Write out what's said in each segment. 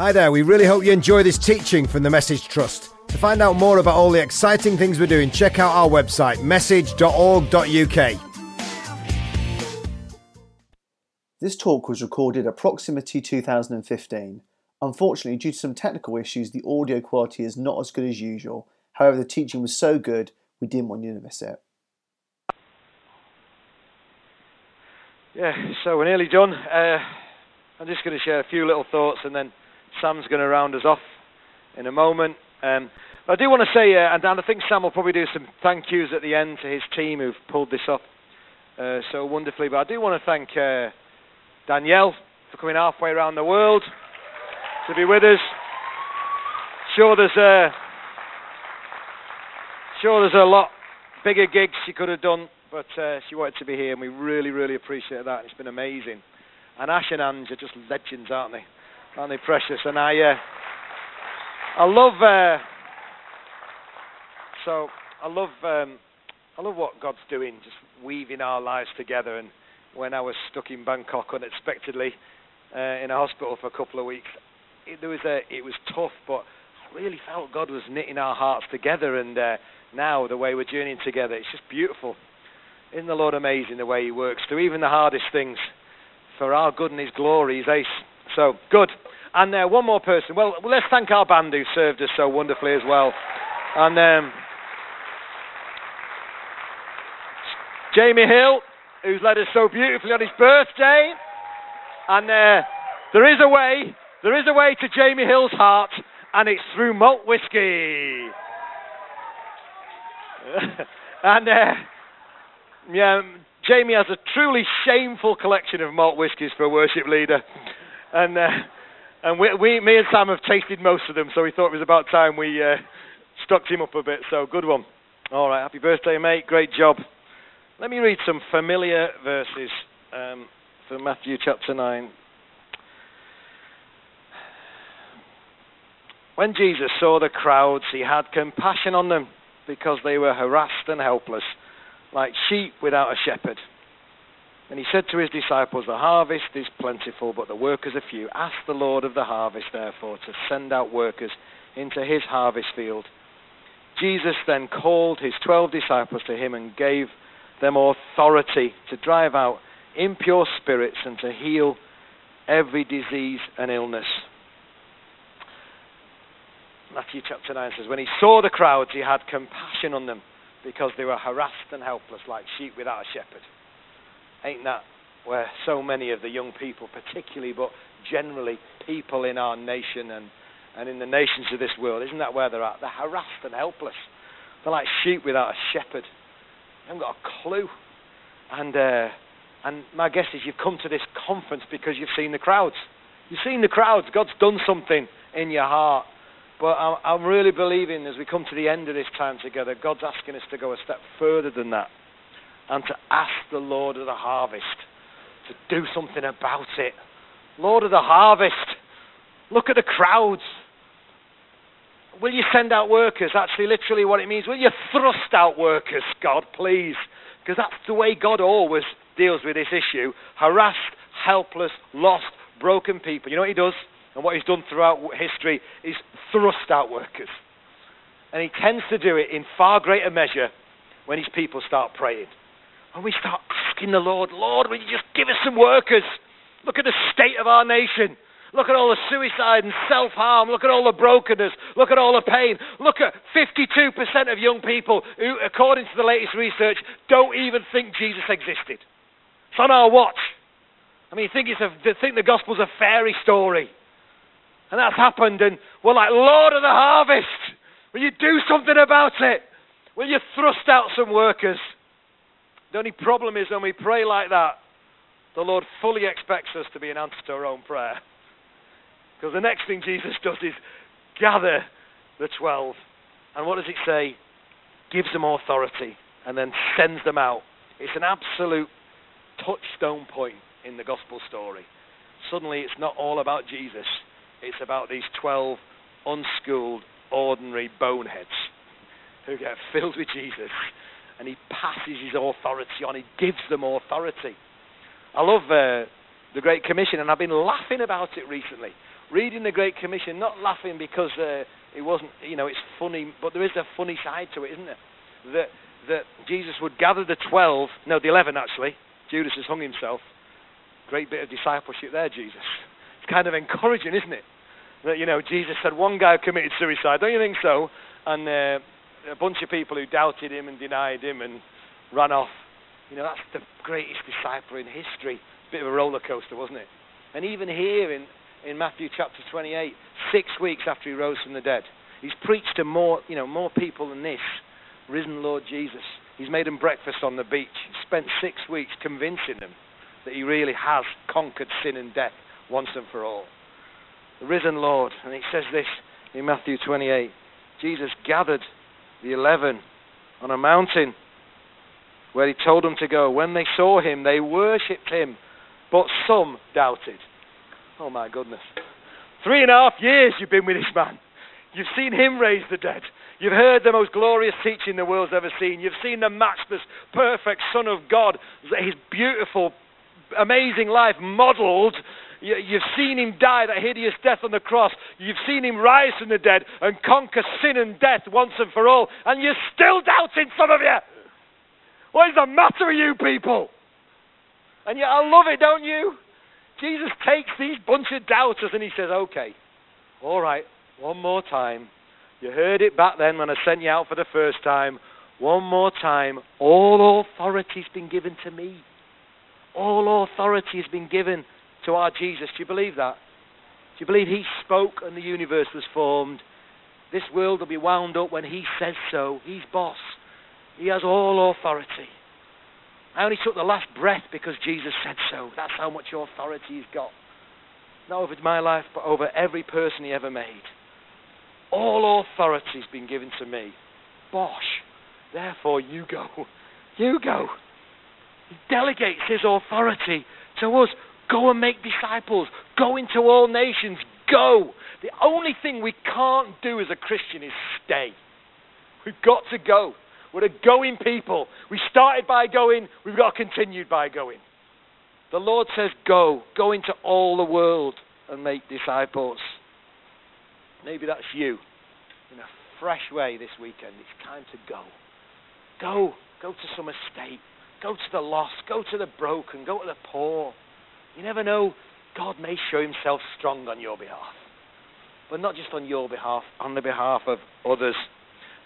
Hi there, we really hope you enjoy this teaching from the Message Trust. To find out more about all the exciting things we're doing, check out our website, message.org.uk. This talk was recorded at Proximity 2015. Unfortunately, due to some technical issues, the audio quality is not as good as usual. However, the teaching was so good, we didn't want you to miss it. Yeah, so we're nearly done. Uh, I'm just going to share a few little thoughts and then Sam's going to round us off in a moment. Um, I do want to say, uh, and, and I think Sam will probably do some thank yous at the end to his team who've pulled this off uh, so wonderfully. But I do want to thank uh, Danielle for coming halfway around the world to be with us. Sure, there's a sure there's a lot bigger gigs she could have done, but uh, she wanted to be here, and we really, really appreciate that. It's been amazing. And Ash and Ange are just legends, aren't they? Aren't they precious? And I, uh, I love. Uh, so I love. Um, I love what God's doing, just weaving our lives together. And when I was stuck in Bangkok unexpectedly uh, in a hospital for a couple of weeks, it, there was a, it was tough, but I really felt God was knitting our hearts together. And uh, now the way we're journeying together, it's just beautiful. Isn't the Lord amazing the way He works through even the hardest things for our good and His glory? He's ace. So good. And uh, one more person. Well, let's thank our band who served us so wonderfully as well. And um, Jamie Hill, who's led us so beautifully on his birthday. And uh, there is a way, there is a way to Jamie Hill's heart, and it's through malt whiskey. and uh, yeah, Jamie has a truly shameful collection of malt whiskies for a worship leader, and uh, and we, we, me and Sam have tasted most of them, so we thought it was about time we uh, stocked him up a bit. So good one. All right, happy birthday, mate. Great job. Let me read some familiar verses um, from Matthew chapter nine. When Jesus saw the crowds, he had compassion on them because they were harassed and helpless, like sheep without a shepherd. And he said to his disciples, The harvest is plentiful, but the workers are few. Ask the Lord of the harvest, therefore, to send out workers into his harvest field. Jesus then called his twelve disciples to him and gave them authority to drive out impure spirits and to heal every disease and illness. Matthew chapter 9 says, When he saw the crowds, he had compassion on them because they were harassed and helpless like sheep without a shepherd. Ain't that where so many of the young people, particularly, but generally people in our nation and, and in the nations of this world, isn't that where they're at? They're harassed and helpless. They're like sheep without a shepherd. They haven't got a clue. And, uh, and my guess is you've come to this conference because you've seen the crowds. You've seen the crowds. God's done something in your heart. But I'm, I'm really believing as we come to the end of this time together, God's asking us to go a step further than that and to ask the Lord of the harvest to do something about it. Lord of the harvest, look at the crowds. Will you send out workers? Actually, literally, what it means. Will you thrust out workers, God, please? Because that's the way God always deals with this issue harassed, helpless, lost, broken people. You know what He does? And what He's done throughout history is thrust out workers. And He tends to do it in far greater measure when His people start praying. When we start asking the Lord, Lord, will you just give us some workers? Look at the state of our nation. Look at all the suicide and self harm. Look at all the brokenness. Look at all the pain. Look at 52% of young people who, according to the latest research, don't even think Jesus existed. It's on our watch. I mean, think, it's a, think the gospel's a fairy story. And that's happened, and we're like, Lord of the harvest, will you do something about it? Will you thrust out some workers? The only problem is when we pray like that, the Lord fully expects us to be an answer to our own prayer. Because the next thing Jesus does is gather the 12. And what does it say? Gives them authority and then sends them out. It's an absolute touchstone point in the gospel story. Suddenly, it's not all about Jesus, it's about these 12 unschooled, ordinary boneheads who get filled with Jesus and he passes his authority on. He gives them authority. I love uh, the Great Commission, and I've been laughing about it recently. reading the Great Commission, not laughing because uh, it wasn't, you know, it's funny, but there is a funny side to it, isn't there? That, that Jesus would gather the 12, no, the 11 actually. Judas has hung himself. Great bit of discipleship there, Jesus. It's kind of encouraging, isn't it? That, you know, Jesus said one guy committed suicide. Don't you think so? And uh, a bunch of people who doubted him and denied him and ran off. You know, that's the greatest disciple in history. Bit of a roller coaster, wasn't it? And even here in, in Matthew chapter 28, six weeks after he rose from the dead, he's preached to more, you know, more people than this, risen Lord Jesus. He's made them breakfast on the beach. He spent six weeks convincing them that he really has conquered sin and death once and for all. The risen Lord, and he says this in Matthew 28 Jesus gathered the eleven on a mountain where he told them to go. When they saw him, they worshipped him, but some doubted. Oh my goodness. Three and a half years you've been with this man. You've seen him raise the dead. You've heard the most glorious teaching the world's ever seen. You've seen the matchless, perfect Son of God, his beautiful, amazing life modeled You've seen him die that hideous death on the cross. You've seen him rise from the dead and conquer sin and death once and for all. And you're still doubting, some of you. What is the matter with you people? And yet I love it, don't you? Jesus takes these bunch of doubters and he says, okay, all right, one more time. You heard it back then when I sent you out for the first time. One more time. All authority has been given to me. All authority has been given to our Jesus. Do you believe that? Do you believe He spoke and the universe was formed? This world will be wound up when He says so. He's boss. He has all authority. I only took the last breath because Jesus said so. That's how much authority He's got. Not over my life, but over every person He ever made. All authority has been given to me. Bosh. Therefore, you go. You go. He delegates His authority to us. Go and make disciples. Go into all nations. Go. The only thing we can't do as a Christian is stay. We've got to go. We're a going people. We started by going, we've got to continue by going. The Lord says, Go. Go into all the world and make disciples. Maybe that's you in a fresh way this weekend. It's time to go. Go. Go to some estate. Go to the lost. Go to the broken. Go to the poor. You never know. God may show himself strong on your behalf. But not just on your behalf, on the behalf of others.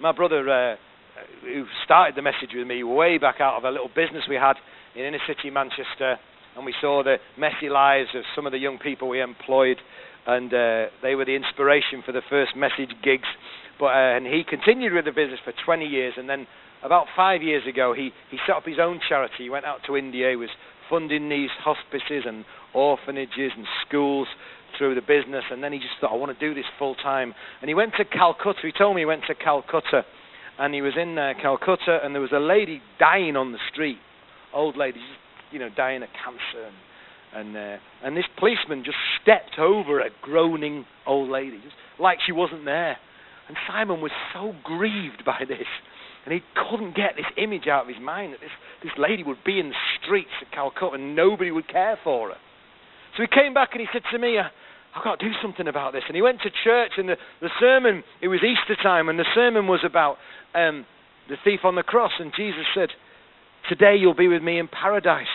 My brother, uh, who started the message with me way back out of a little business we had in inner city Manchester, and we saw the messy lives of some of the young people we employed, and uh, they were the inspiration for the first message gigs. But uh, and he continued with the business for 20 years, and then about five years ago, he he set up his own charity. He went out to India. He was funding these hospices and orphanages and schools through the business. And then he just thought, I want to do this full time. And he went to Calcutta. He told me he went to Calcutta. And he was in uh, Calcutta, and there was a lady dying on the street, old lady, you know, dying of cancer. And and, uh, and this policeman just stepped over a groaning old lady, just like she wasn't there. And Simon was so grieved by this and he couldn't get this image out of his mind that this, this lady would be in the streets of Calcutta and nobody would care for her. So he came back and he said to me, I've got to do something about this. And he went to church and the, the sermon, it was Easter time, and the sermon was about um, the thief on the cross. And Jesus said, Today you'll be with me in paradise.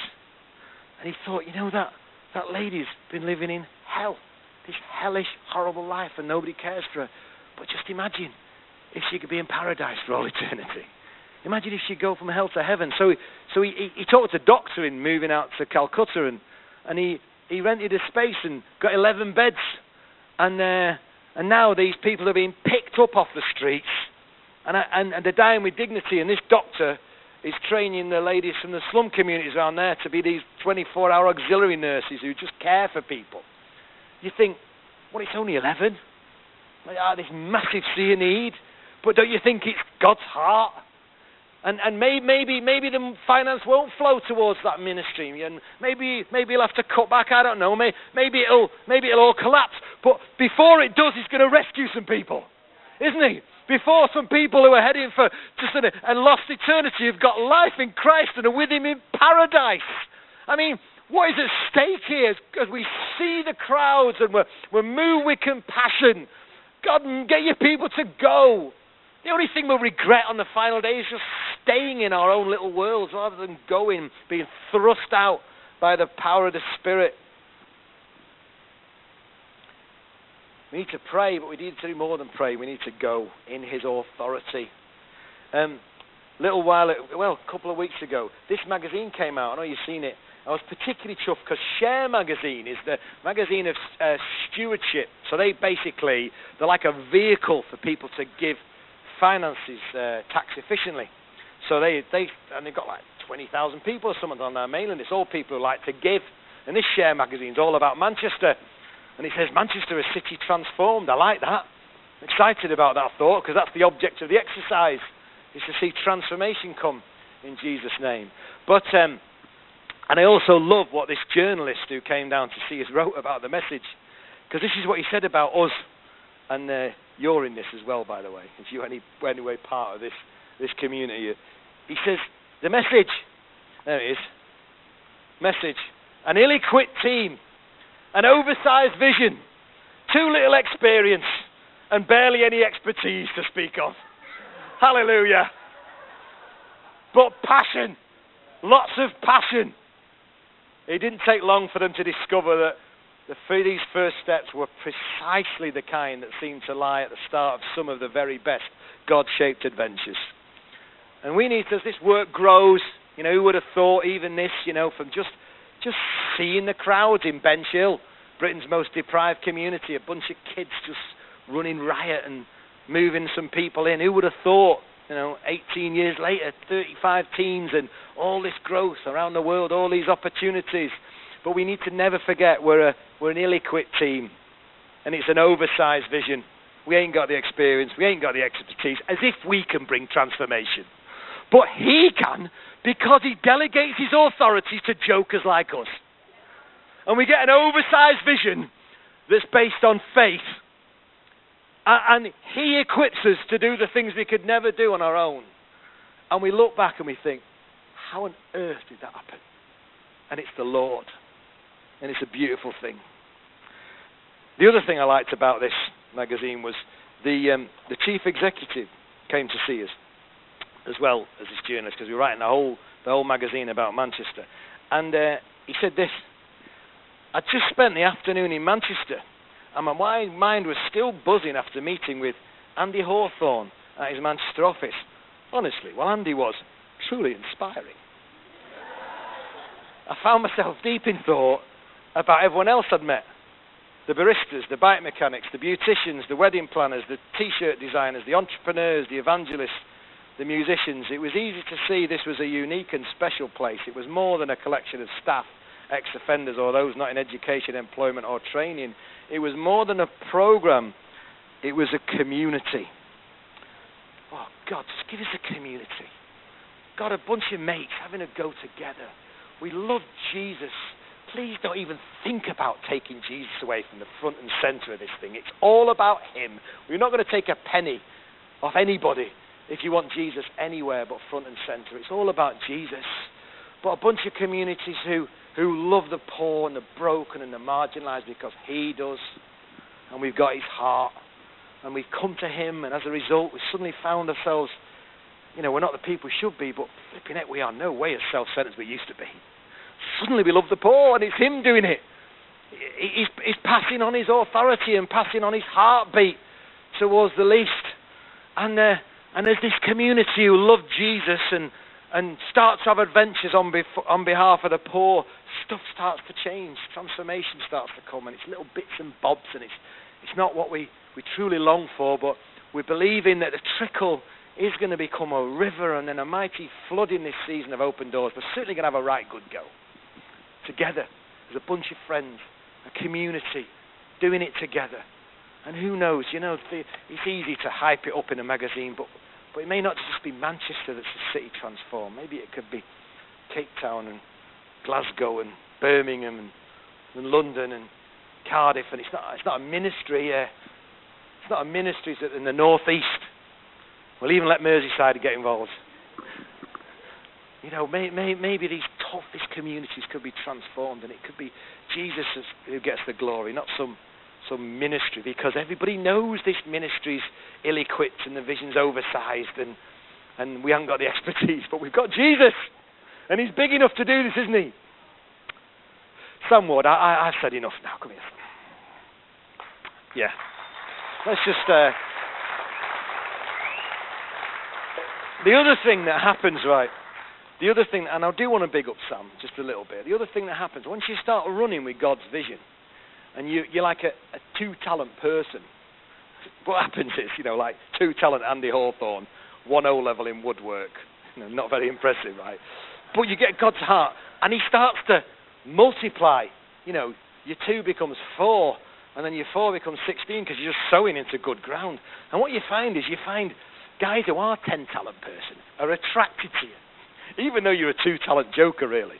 And he thought, you know, that, that lady's been living in hell, this hellish, horrible life, and nobody cares for her. But just imagine if she could be in paradise for all eternity. Imagine if she'd go from hell to heaven. So, so he, he, he talked to a doctor in moving out to Calcutta, and, and he, he rented a space and got 11 beds. And, uh, and now these people are being picked up off the streets, and, and, and they're dying with dignity. And this doctor is training the ladies from the slum communities around there to be these 24 hour auxiliary nurses who just care for people. You think, well, it's only 11. Like, ah, this massive sea need. But don't you think it's God's heart? And and may, maybe maybe the finance won't flow towards that ministry, and maybe maybe he'll have to cut back. I don't know. Maybe, maybe it'll maybe it'll all collapse. But before it does, he's going to rescue some people, isn't he? Before some people who are heading for just a lost eternity have got life in Christ and are with him in paradise. I mean, What is at stake here as we see the crowds and we're, we're moved with compassion? God, get your people to go. The only thing we'll regret on the final day is just staying in our own little worlds rather than going, being thrust out by the power of the Spirit. We need to pray, but we need to do more than pray. We need to go in His authority. Um, little while, well, a couple of weeks ago, this magazine came out. I know you've seen it. I was particularly chuffed because Share Magazine is the magazine of uh, stewardship. So they basically they're like a vehicle for people to give finances uh, tax efficiently. So they they and they've got like 20,000 people or something on their mailing. It's all people who like to give. And this Share Magazine is all about Manchester. And it says Manchester, a city transformed. I like that. I'm excited about that thought because that's the object of the exercise, is to see transformation come in Jesus' name. But um, and I also love what this journalist who came down to see us wrote about the message, because this is what he said about us, and uh, you're in this as well, by the way. If you're any way part of this this community, he says the message. There it is. Message. An ill-equipped team an oversized vision, too little experience, and barely any expertise to speak of. Hallelujah. But passion, lots of passion. It didn't take long for them to discover that the, these first steps were precisely the kind that seemed to lie at the start of some of the very best God shaped adventures. And we need, as this work grows, you know, who would have thought even this, you know, from just just seeing the crowds in Benchill, Britain's most deprived community, a bunch of kids just running riot and moving some people in. Who would have thought, you know, 18 years later, 35 teams and all this growth around the world, all these opportunities. But we need to never forget we're, a, we're an ill-equipped team, and it's an oversized vision. We ain't got the experience, we ain't got the expertise, as if we can bring transformation. But he can because he delegates his authority to jokers like us. And we get an oversized vision that's based on faith. And he equips us to do the things we could never do on our own. And we look back and we think, how on earth did that happen? And it's the Lord. And it's a beautiful thing. The other thing I liked about this magazine was the, um, the chief executive came to see us as well as his journalist because we were writing the whole the whole magazine about Manchester, and uh, he said this: I'd just spent the afternoon in Manchester, and my mind was still buzzing after meeting with Andy Hawthorne at his Manchester office. Honestly, well, Andy was truly inspiring. I found myself deep in thought about everyone else I'd met the baristas, the bike mechanics, the beauticians, the wedding planners, the t shirt designers, the entrepreneurs, the evangelists, the musicians, it was easy to see this was a unique and special place. It was more than a collection of staff, ex offenders, or those not in education, employment, or training. It was more than a program, it was a community. Oh, God, just give us a community. Got a bunch of mates having a go together. We love Jesus. Please don't even think about taking Jesus away from the front and center of this thing. It's all about Him. We're not going to take a penny off anybody if you want Jesus anywhere but front and center. It's all about Jesus. But a bunch of communities who, who love the poor and the broken and the marginalized because He does. And we've got His heart. And we've come to Him, and as a result, we suddenly found ourselves, you know, we're not the people we should be, but flipping it, we are no way as self centered as we used to be. Suddenly we love the poor, and it's Him doing it. He's, he's passing on His authority and passing on His heartbeat towards the least. And uh, and there's this community who love Jesus and, and start to have adventures on, bef- on behalf of the poor. Stuff starts to change. Transformation starts to come, and it's little bits and bobs, and it's, it's not what we, we truly long for, but we're believing that the trickle is going to become a river and then a mighty flood in this season of open doors. We're certainly going to have a right good go. Together, as a bunch of friends, a community, doing it together. And who knows, you know, it's easy to hype it up in a magazine, but, but it may not just be Manchester that's a city transformed. Maybe it could be Cape Town and Glasgow and Birmingham and, and London and Cardiff. And it's not, it's not a ministry, uh, it's not a ministry that's in the northeast. We'll even let Merseyside get involved. You know, may, may, maybe these tough these communities could be transformed, and it could be Jesus who gets the glory, not some some ministry, because everybody knows this ministry's ill-equipped and the vision's oversized, and and we haven't got the expertise, but we've got Jesus, and He's big enough to do this, isn't He? Sam Ward, I, I, I've said enough now. Come here. Yeah. Let's just. Uh, the other thing that happens, right? The other thing, and I do want to big up Sam just a little bit. The other thing that happens once you start running with God's vision, and you, you're like a, a two talent person. What happens is, you know, like two talent Andy Hawthorne, one O level in woodwork. You know, not very impressive, right? But you get God's heart, and He starts to multiply. You know, your two becomes four, and then your four becomes 16 because you're just sowing into good ground. And what you find is you find guys who are 10 talent person are attracted to you, even though you're a two talent joker, really.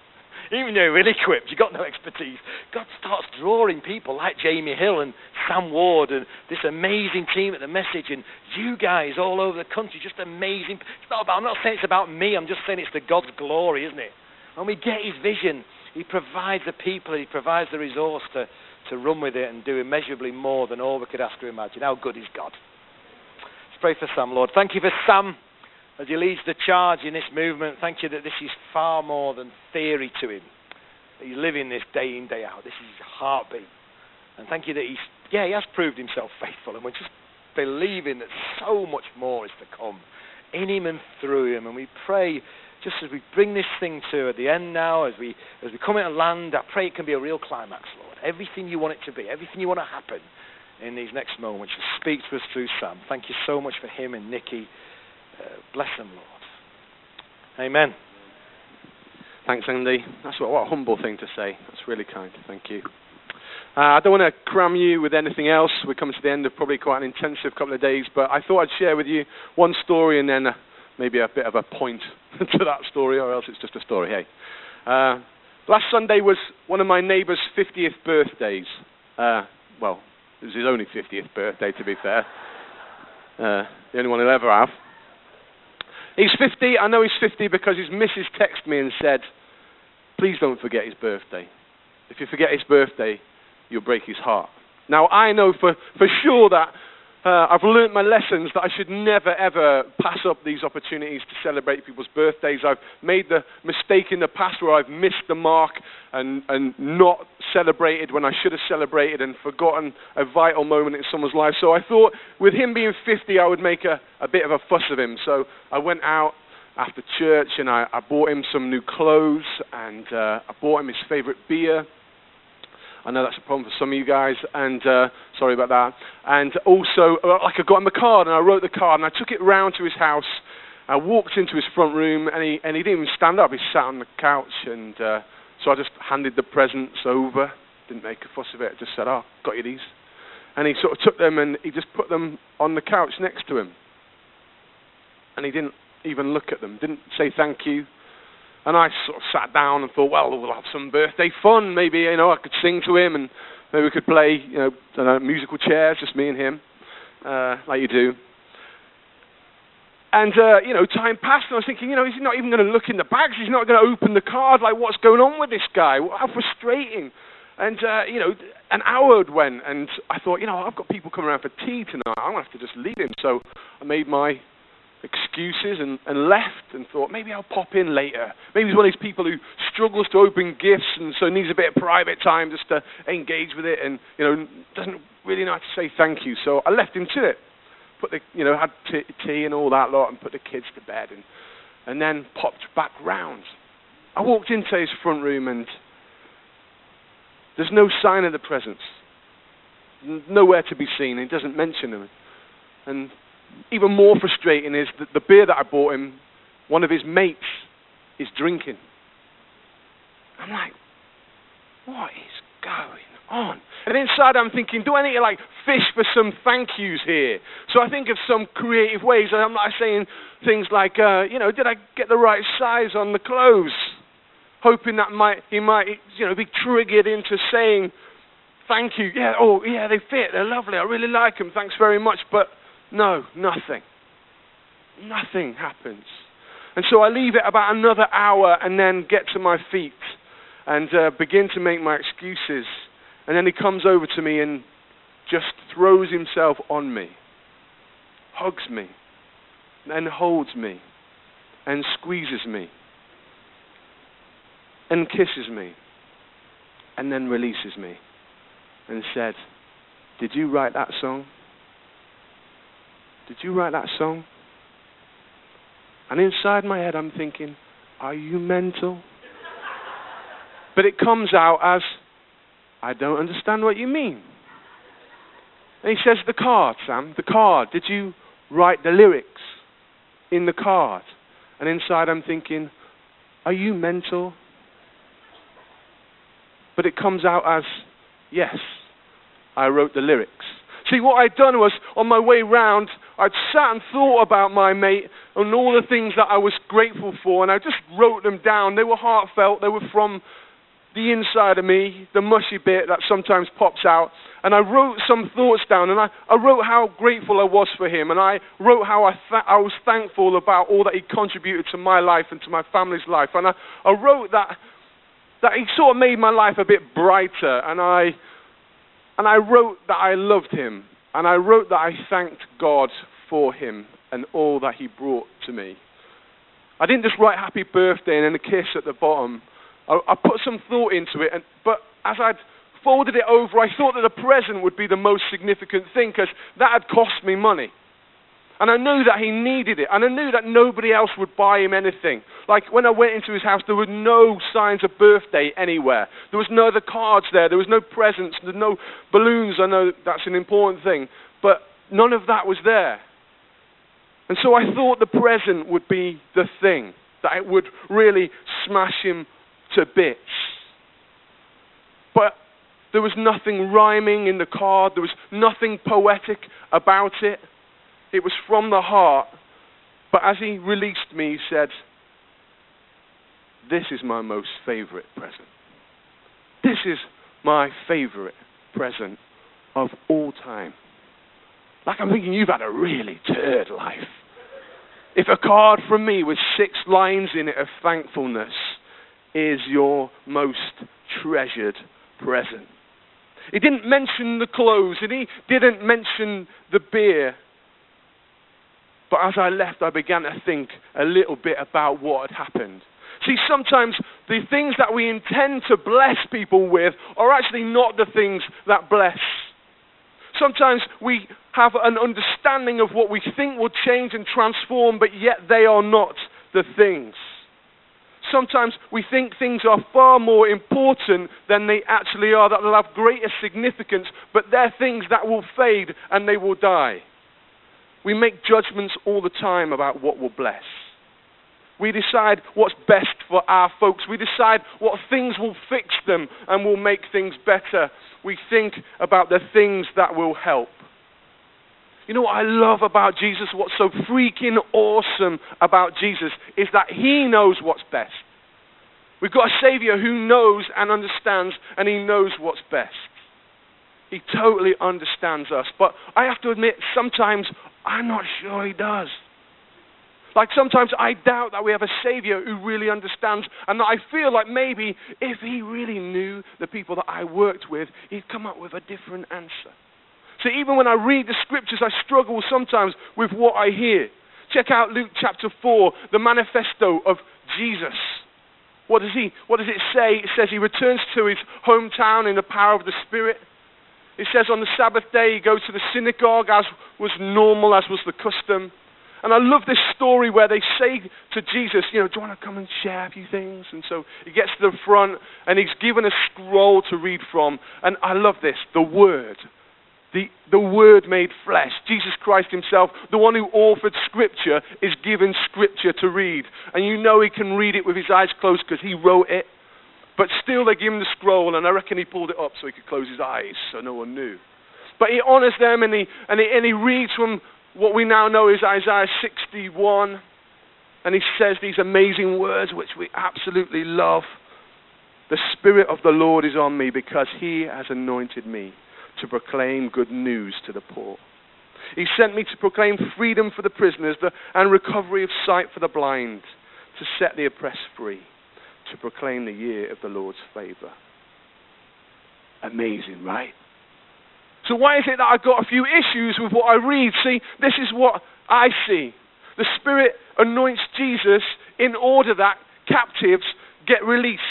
Even though you're ill equipped, you've got no expertise. God starts drawing people like Jamie Hill and Sam Ward and this amazing team at the message and you guys all over the country, just amazing. It's not about, I'm not saying it's about me, I'm just saying it's to God's glory, isn't it? When we get His vision, He provides the people, He provides the resource to, to run with it and do immeasurably more than all we could ask or imagine. How good is God? Let's pray for Sam, Lord. Thank you for Sam as he leads the charge in this movement. Thank you that this is far more than theory to him. He's living this day in, day out. This is his heartbeat. And thank you that he's, yeah, he has proved himself faithful. And we're just believing that so much more is to come in him and through him. And we pray just as we bring this thing to at the end now, as we as we come into land, I pray it can be a real climax, Lord. Everything you want it to be, everything you want to happen in these next moments, just speak to us through Sam. Thank you so much for him and Nikki. Uh, bless them, Lord. Amen. Thanks, Andy. That's what, what a humble thing to say. That's really kind. Thank you. Uh, I don't want to cram you with anything else. We're coming to the end of probably quite an intensive couple of days, but I thought I'd share with you one story and then uh, maybe a bit of a point to that story, or else it's just a story. Hey, uh, last Sunday was one of my neighbour's 50th birthdays. Uh, well, it was his only 50th birthday, to be fair. The only one he'll ever have. He's 50. I know he's 50 because his missus texted me and said, please don't forget his birthday. If you forget his birthday, you'll break his heart. Now, I know for, for sure that uh, I've learnt my lessons that I should never ever pass up these opportunities to celebrate people's birthdays. I've made the mistake in the past where I've missed the mark and, and not celebrated when I should have celebrated and forgotten a vital moment in someone's life. So I thought with him being 50, I would make a, a bit of a fuss of him. So I went out after church and I, I bought him some new clothes and uh, I bought him his favorite beer I know that's a problem for some of you guys, and uh, sorry about that. And also, uh, like I got him a card, and I wrote the card, and I took it round to his house. I walked into his front room, and he and he didn't even stand up. He sat on the couch, and uh, so I just handed the presents over. Didn't make a fuss of it. Just said, "Oh, got you these," and he sort of took them and he just put them on the couch next to him. And he didn't even look at them. Didn't say thank you. And I sort of sat down and thought, well, we'll have some birthday fun. Maybe, you know, I could sing to him and maybe we could play, you know, know musical chairs, just me and him, uh, like you do. And, uh, you know, time passed and I was thinking, you know, he's not even going to look in the bags. He's not going to open the card. Like, what's going on with this guy? How frustrating. And, uh, you know, an hour went and I thought, you know, I've got people coming around for tea tonight. I'm going to have to just leave him. So I made my excuses and, and left and thought maybe I'll pop in later. Maybe he's one of these people who struggles to open gifts and so needs a bit of private time just to engage with it and you know doesn't really know how to say thank you. So I left him to it. Put the you know had t- tea and all that lot and put the kids to bed and and then popped back round. I walked into his front room and there's no sign of the presence. Nowhere to be seen. He doesn't mention them. And even more frustrating is that the beer that I bought him, one of his mates is drinking. I'm like, what is going on? And inside I'm thinking, do I need to like fish for some thank yous here? So I think of some creative ways. I'm like saying things like, uh, you know, did I get the right size on the clothes? Hoping that might he might you know be triggered into saying thank you. Yeah, oh yeah, they fit. They're lovely. I really like them. Thanks very much. But no, nothing. Nothing happens. And so I leave it about another hour and then get to my feet and uh, begin to make my excuses. And then he comes over to me and just throws himself on me, hugs me, and holds me, and squeezes me, and kisses me, and then releases me, and said, Did you write that song? Did you write that song? And inside my head, I'm thinking, Are you mental? But it comes out as, I don't understand what you mean. And he says, The card, Sam, the card. Did you write the lyrics in the card? And inside I'm thinking, Are you mental? But it comes out as, Yes, I wrote the lyrics. See, what I'd done was, on my way round, I'd sat and thought about my mate and all the things that I was grateful for, and I just wrote them down. They were heartfelt, they were from the inside of me, the mushy bit that sometimes pops out. And I wrote some thoughts down, and I, I wrote how grateful I was for him, and I wrote how I, th- I was thankful about all that he contributed to my life and to my family's life. And I, I wrote that, that he sort of made my life a bit brighter, and I, and I wrote that I loved him, and I wrote that I thanked God for him and all that he brought to me. I didn't just write happy birthday and then a kiss at the bottom. I, I put some thought into it, and, but as I'd folded it over, I thought that the present would be the most significant thing because that had cost me money. And I knew that he needed it. And I knew that nobody else would buy him anything. Like when I went into his house, there were no signs of birthday anywhere. There was no other cards there. There was no presents. There were no balloons. I know that's an important thing. But none of that was there. And so I thought the present would be the thing that it would really smash him to bits. But there was nothing rhyming in the card, there was nothing poetic about it. It was from the heart. But as he released me, he said, This is my most favorite present. This is my favorite present of all time. Like I'm thinking, you've had a really turd life. If a card from me with six lines in it of thankfulness is your most treasured present. He didn't mention the clothes and he didn't mention the beer. But as I left, I began to think a little bit about what had happened. See, sometimes the things that we intend to bless people with are actually not the things that bless. Sometimes we have an understanding of what we think will change and transform, but yet they are not the things. Sometimes we think things are far more important than they actually are, that they'll have greater significance, but they're things that will fade and they will die. We make judgments all the time about what will bless. We decide what's best for our folks. We decide what things will fix them and will make things better. We think about the things that will help. You know what I love about Jesus? What's so freaking awesome about Jesus is that he knows what's best. We've got a Savior who knows and understands, and he knows what's best. He totally understands us. But I have to admit, sometimes I'm not sure he does. Like sometimes I doubt that we have a Savior who really understands, and that I feel like maybe if he really knew the people that I worked with, he'd come up with a different answer. So even when I read the scriptures, I struggle sometimes with what I hear. Check out Luke chapter 4, the manifesto of Jesus. What does, he, what does it say? It says he returns to his hometown in the power of the Spirit. It says on the Sabbath day he goes to the synagogue as was normal, as was the custom. And I love this story where they say to Jesus, you know, do you want to come and share a few things? And so he gets to the front and he's given a scroll to read from. And I love this the Word. The, the Word made flesh, Jesus Christ Himself, the one who authored Scripture, is given Scripture to read. And you know he can read it with his eyes closed because he wrote it. But still, they give him the scroll, and I reckon he pulled it up so he could close his eyes so no one knew. But he honors them and he, and he, and he reads from what we now know is Isaiah 61. And he says these amazing words which we absolutely love. The Spirit of the Lord is on me because he has anointed me to proclaim good news to the poor. He sent me to proclaim freedom for the prisoners and recovery of sight for the blind, to set the oppressed free, to proclaim the year of the Lord's favor. Amazing, right? So, why is it that I've got a few issues with what I read? See, this is what I see. The Spirit anoints Jesus in order that captives get released,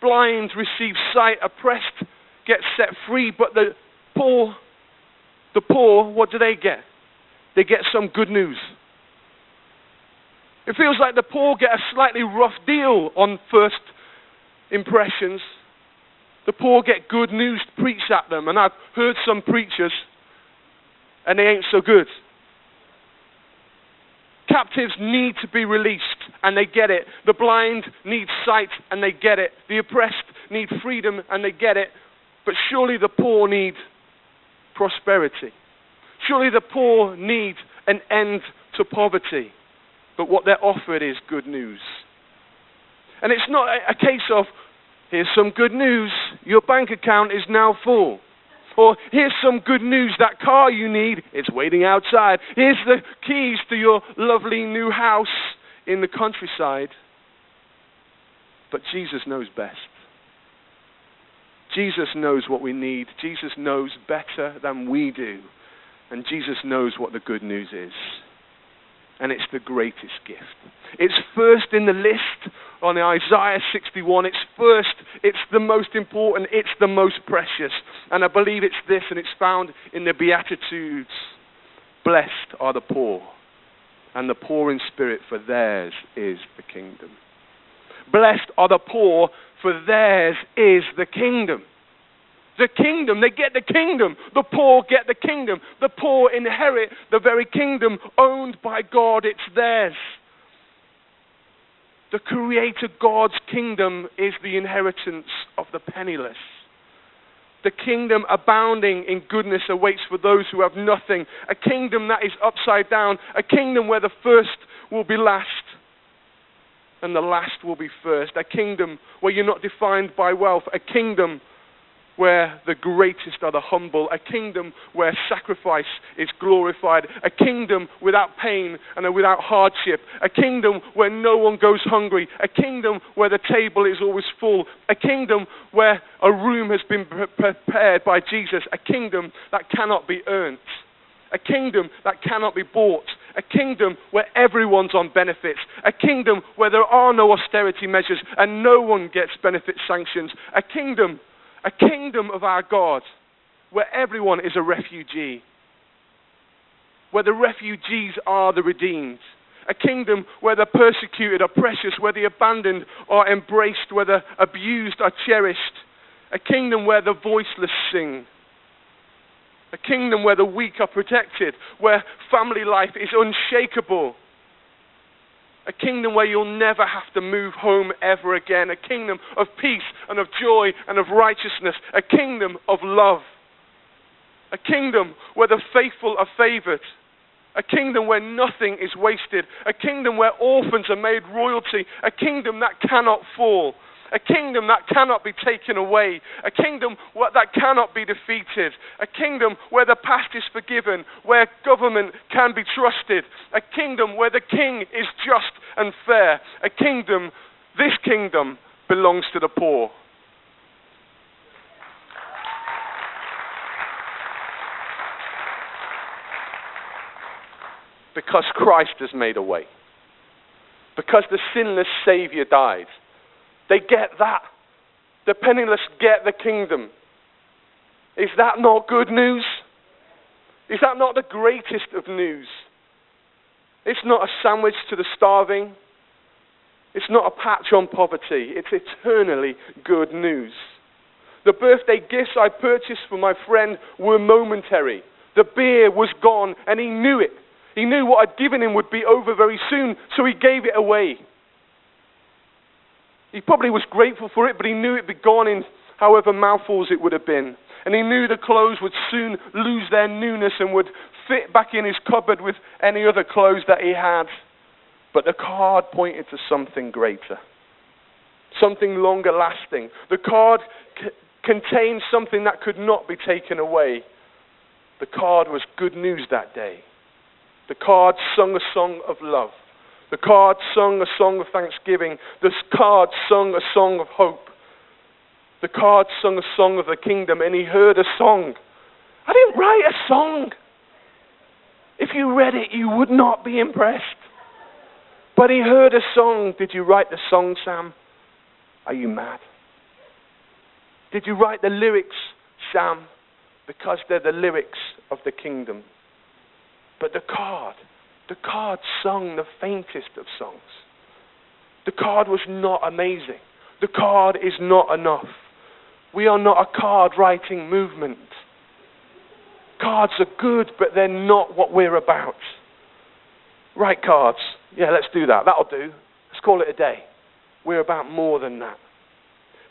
blind receive sight, oppressed get set free, but the poor, the poor, what do they get? They get some good news. It feels like the poor get a slightly rough deal on first impressions. The poor get good news preached at them, and I've heard some preachers, and they ain't so good. Captives need to be released, and they get it. The blind need sight, and they get it. The oppressed need freedom, and they get it. But surely the poor need prosperity. Surely the poor need an end to poverty. But what they're offered is good news. And it's not a, case of, here's some good news, your bank account is now full. Or here's some good news, that car you need, it's waiting outside. Here's the keys to your lovely new house in the countryside. But Jesus knows best. Jesus knows what we need. Jesus knows better than we do. And Jesus knows what the good news is. And it's the greatest gift. It's first in the list on Isaiah 61. It's first, it's the most important, it's the most precious. And I believe it's this, and it's found in the Beatitudes. Blessed are the poor, and the poor in spirit, for theirs is the kingdom. Blessed are the poor, for theirs is the kingdom. The kingdom, they get the kingdom. The poor get the kingdom. The poor inherit the very kingdom owned by God. It's theirs. The Creator God's kingdom is the inheritance of the penniless. The kingdom abounding in goodness awaits for those who have nothing. A kingdom that is upside down. A kingdom where the first will be last and the last will be first. A kingdom where you're not defined by wealth. A kingdom where the greatest are the humble, a kingdom where sacrifice is glorified, a kingdom without pain and without hardship, a kingdom where no one goes hungry, a kingdom where the table is always full, a kingdom where a room has been prepared by Jesus, a kingdom that cannot be earned, a kingdom that cannot be bought, a kingdom where everyone's on benefits, a kingdom where there are no austerity measures and no one gets benefit sanctions, a kingdom a kingdom of our God where everyone is a refugee, where the refugees are the redeemed. A kingdom where the persecuted are precious, where the abandoned are embraced, where the abused are cherished. A kingdom where the voiceless sing. A kingdom where the weak are protected, where family life is unshakable, a kingdom where you'll never have to move home ever again. A kingdom of peace and of joy and of righteousness. A kingdom of love. A kingdom where the faithful are favored. A kingdom where nothing is wasted. A kingdom where orphans are made royalty. A kingdom that cannot fall a kingdom that cannot be taken away, a kingdom that cannot be defeated, a kingdom where the past is forgiven, where government can be trusted, a kingdom where the king is just and fair, a kingdom, this kingdom belongs to the poor. Because Christ has made a way. Because the sinless Savior died they get that. The penniless get the kingdom. Is that not good news? Is that not the greatest of news? It's not a sandwich to the starving. It's not a patch on poverty. It's eternally good news. The birthday gifts I purchased for my friend were momentary. The beer was gone and he knew it. He knew what I'd given him would be over very soon, so he gave it away. He probably was grateful for it, but he knew it'd be gone in however mouthfuls it would have been. And he knew the clothes would soon lose their newness and would fit back in his cupboard with any other clothes that he had. But the card pointed to something greater, something longer lasting. The card c- contained something that could not be taken away. The card was good news that day. The card sung a song of love. The card sung a song of thanksgiving. The card sung a song of hope. The card sung a song of the kingdom, and he heard a song. I didn't write a song. If you read it, you would not be impressed. But he heard a song. Did you write the song, Sam? Are you mad? Did you write the lyrics, Sam? Because they're the lyrics of the kingdom. But the card, the card sung the faintest of songs. The card was not amazing. The card is not enough. We are not a card writing movement. Cards are good, but they're not what we're about. Write cards. Yeah, let's do that. That'll do. Let's call it a day. We're about more than that.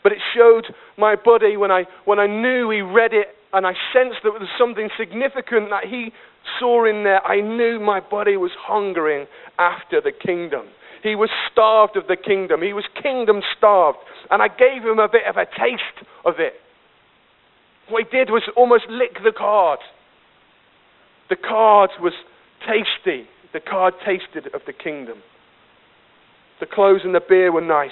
But it showed my buddy when I, when I knew he read it and I sensed that there was something significant that he saw in there. I knew my body was hungering after the kingdom. He was starved of the kingdom. He was kingdom starved. And I gave him a bit of a taste of it. What he did was almost lick the card. The card was tasty. The card tasted of the kingdom. The clothes and the beer were nice,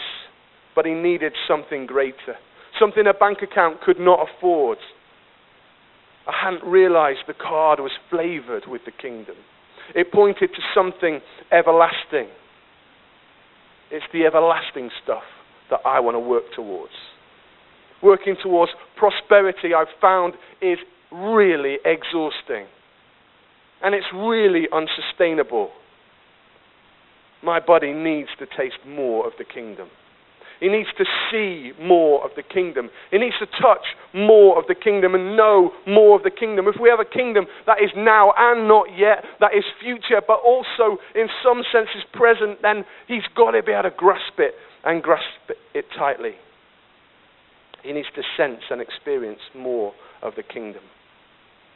but he needed something greater, something a bank account could not afford. I hadn't realized the card was flavored with the kingdom. It pointed to something everlasting. It's the everlasting stuff that I want to work towards. Working towards prosperity, I've found, is really exhausting. And it's really unsustainable. My body needs to taste more of the kingdom. He needs to see more of the kingdom. He needs to touch more of the kingdom and know more of the kingdom. If we have a kingdom that is now and not yet, that is future, but also in some senses present, then he's got to be able to grasp it and grasp it tightly. He needs to sense and experience more of the kingdom.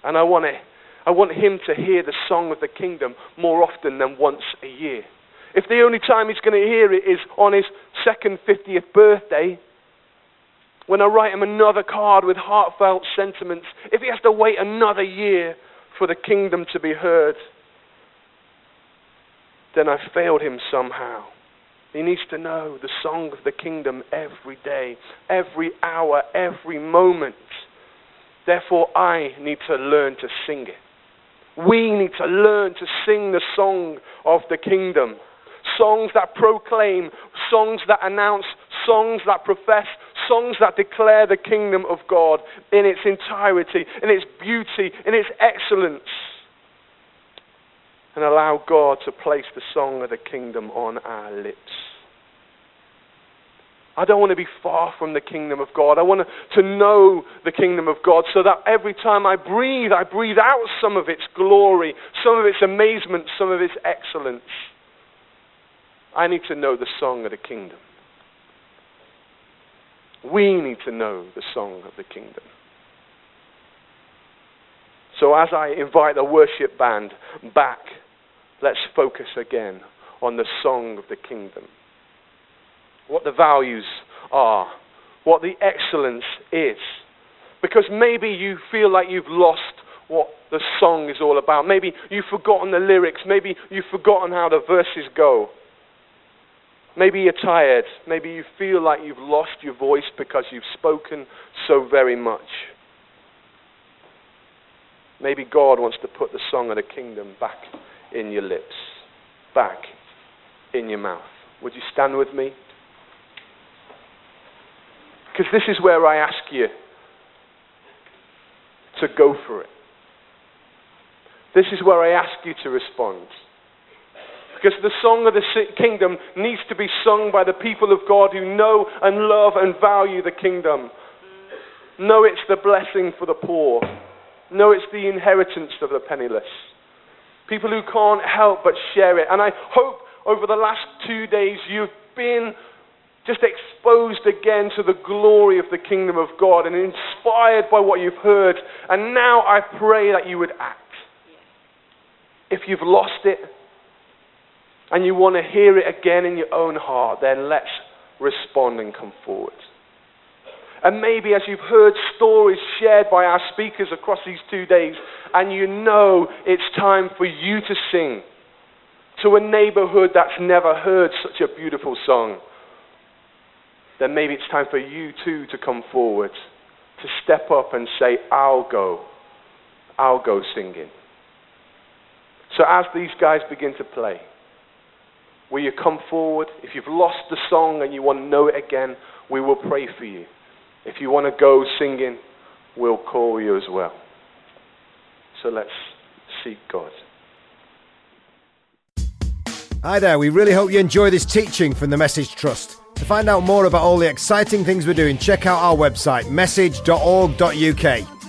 And I want, to, I want him to hear the song of the kingdom more often than once a year. If the only time he's going to hear it is on his second 50th birthday, when I write him another card with heartfelt sentiments, if he has to wait another year for the kingdom to be heard, then I've failed him somehow. He needs to know the song of the kingdom every day, every hour, every moment. Therefore, I need to learn to sing it. We need to learn to sing the song of the kingdom songs that proclaim, songs that announce, songs that profess, songs that declare the kingdom of God in its entirety, in its beauty, in its excellence. And allow God to place the song of the kingdom on our lips. I don't want to be far from the kingdom of God. I want to know the kingdom of God so that every time I breathe, I breathe out some of its glory, some of its amazement, some of its excellence. I need to know the song of the kingdom. We need to know the song of the kingdom. So, as I invite the worship band back, let's focus again on the song of the kingdom. What the values are, what the excellence is. Because maybe you feel like you've lost what the song is all about. Maybe you've forgotten the lyrics. Maybe you've forgotten how the verses go. Maybe you're tired. Maybe you feel like you've lost your voice because you've spoken so very much. Maybe God wants to put the song of the kingdom back in your lips, back in your mouth. Would you stand with me? Because this is where I ask you to go for it. This is where I ask you to respond. Because the song of the kingdom needs to be sung by the people of God who know and love and value the kingdom. Know it's the blessing for the poor. Know it's the inheritance of the penniless. People who can't help but share it. And I hope over the last two days you've been just exposed again to the glory of the kingdom of God and inspired by what you've heard. And now I pray that you would act. If you've lost it, and you want to hear it again in your own heart, then let's respond and come forward. And maybe as you've heard stories shared by our speakers across these two days, and you know it's time for you to sing, to a neighborhood that's never heard such a beautiful song, then maybe it's time for you too to come forward, to step up and say, I'll go. I'll go singing. So as these guys begin to play, will you come forward? If you've lost the song and you want to know it again, we will pray for you. If you want to go singing, we'll call you as well. So let's seek God. Hi there, we really hope you enjoy this teaching from the Message Trust. To find out more about all the exciting things we're doing, check out our website, message.org.uk.